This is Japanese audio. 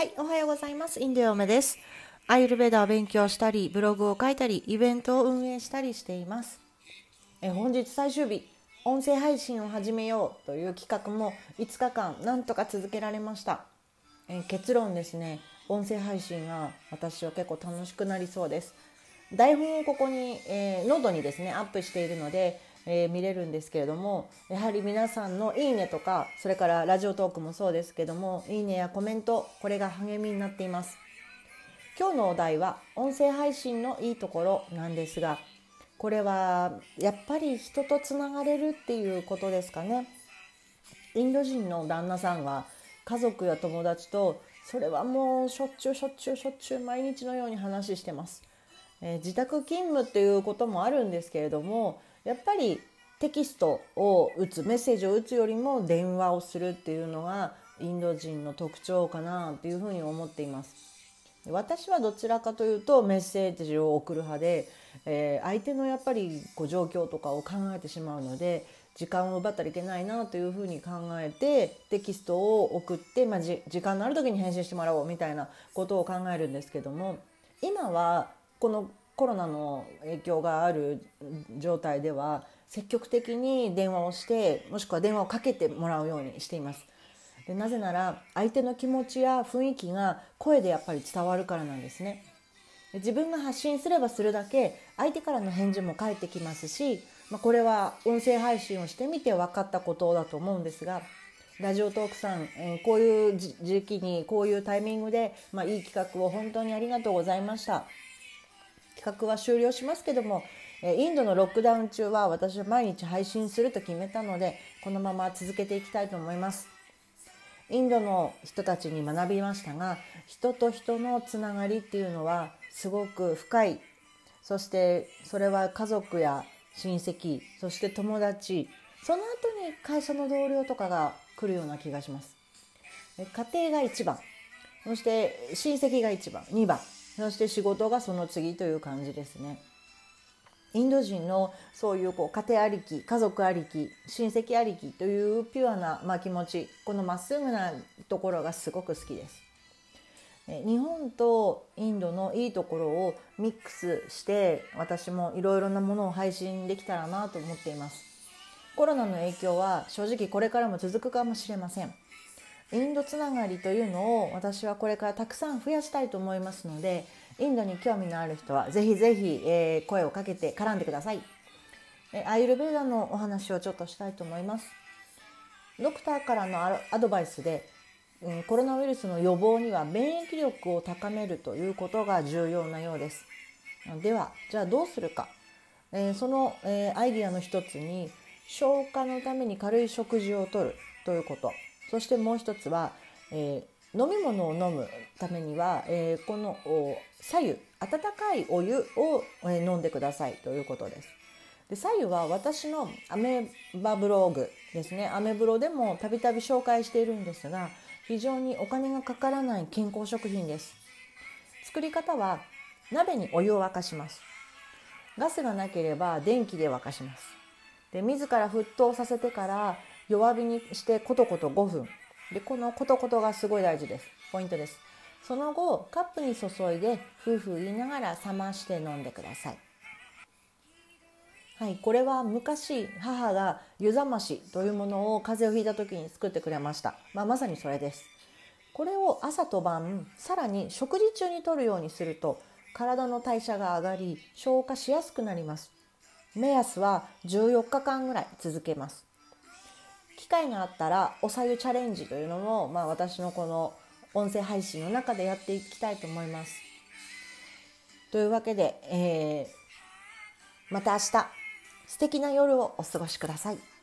はい、おはようございます。インディオメです。アーユルヴェーダを勉強したり、ブログを書いたり、イベントを運営したりしています。え本日最終日、音声配信を始めようという企画も5日間なんとか続けられました。え結論ですね、音声配信が私は結構楽しくなりそうです。台本をここに、えー、ノートにですねアップしているので、えー、見れるんですけれどもやはり皆さんのいいねとかそれからラジオトークもそうですけどもいいねやコメントこれが励みになっています。今日のお題は音声配信のいいところなんですがこれはやっぱり人とつながれるっていうことですかね。インド人の旦那さんが家族や友達とそれはもうしょっちゅうしょっちゅうしょっちゅう毎日のように話してます。えー、自宅勤務っていうこともあるんですけれどもやっぱりテキストを打つメッセージを打つよりも電話をするっていうのがインド人の特徴かなというふうに思っています。私はどちらかというとメッセージを送る派で、えー、相手のやっぱりこう状況とかを考えてしまうので時間を奪ったらいけないなというふうに考えてテキストを送って、まあ、時間のある時に返信してもらおうみたいなことを考えるんですけども今はこのコロナの影響がある状態では積極的に電話をしてもしくは電話をかけてもらうようにしています。でなぜなら相手の気持ちや雰囲気が声でやっぱり伝わるからなんですね。自分が発信すればするだけ相手からの返事も返ってきますし、まあ、これは音声配信をしてみて分かったことだと思うんですがラジオトークさん、えー、こういう時期にこういうタイミングで、まあ、いい企画を本当にありがとうございました。企画は終了しますけどもインドのロックダウン中は私は毎日配信すると決めたのでこのまま続けていきたいと思います。インドの人たちに学びましたが人と人のつながりっていうのはすごく深い。そしてそれは家族や親戚そして友達。その後に会社の同僚とかが来るような気がします。家庭が1番。そして親戚が1番。2番。そして仕事がその次という感じですね。インド人のそういうこう家庭ありき家族ありき親戚ありきというピュアな、まあ、気持ちこのまっすぐなところがすごく好きです。日本とインドのいいところをミックスして私もいろいろなものを配信できたらなと思っています。コロナの影響は正直これからも続くかもしれません。インドつながりというのを私はこれからたくさん増やしたいと思いますのでインドに興味のある人はぜひぜひ、えー、声をかけて絡んでください、えアイルベーダのお話をちょっとしたいと思います。ドクターからのアドバイスで、うん、コロナウイルスの予防には免疫力を高めるということが重要なようです。ではじゃあどうするか、えー、その、えー、アイディアの一つに消化のために軽い食事をとるということ。そしてもう一つは、えー、飲み物を飲むためには、えー、この左右温かいお湯を、え飲んでくださいということです。で左右は私のアメバブログですね。アメブロでもたびたび紹介しているんですが非常にお金がかからない健康食品です。作り方は鍋にお湯を沸かします。ガスがなければ電気で沸かします。で自ら沸騰させてから弱火にしてコトコト5分。でこのコトコトがすごい大事です。ポイントです。その後カップに注いで夫婦言いながら冷まして飲んでください。はい、これは昔母が湯冷ましというものを風邪をひいた時に作ってくれました、まあ、まさにそれです。これを朝と晩さらに食事中に摂るようにすると体の代謝が上がり消化しやすくなります。目安は14日間ぐらい続けます。会があったらおさゆチャレンジというのも、まあ、私のこの音声配信の中でやっていきたいと思います。というわけで、えー、また明日素敵な夜をお過ごしください。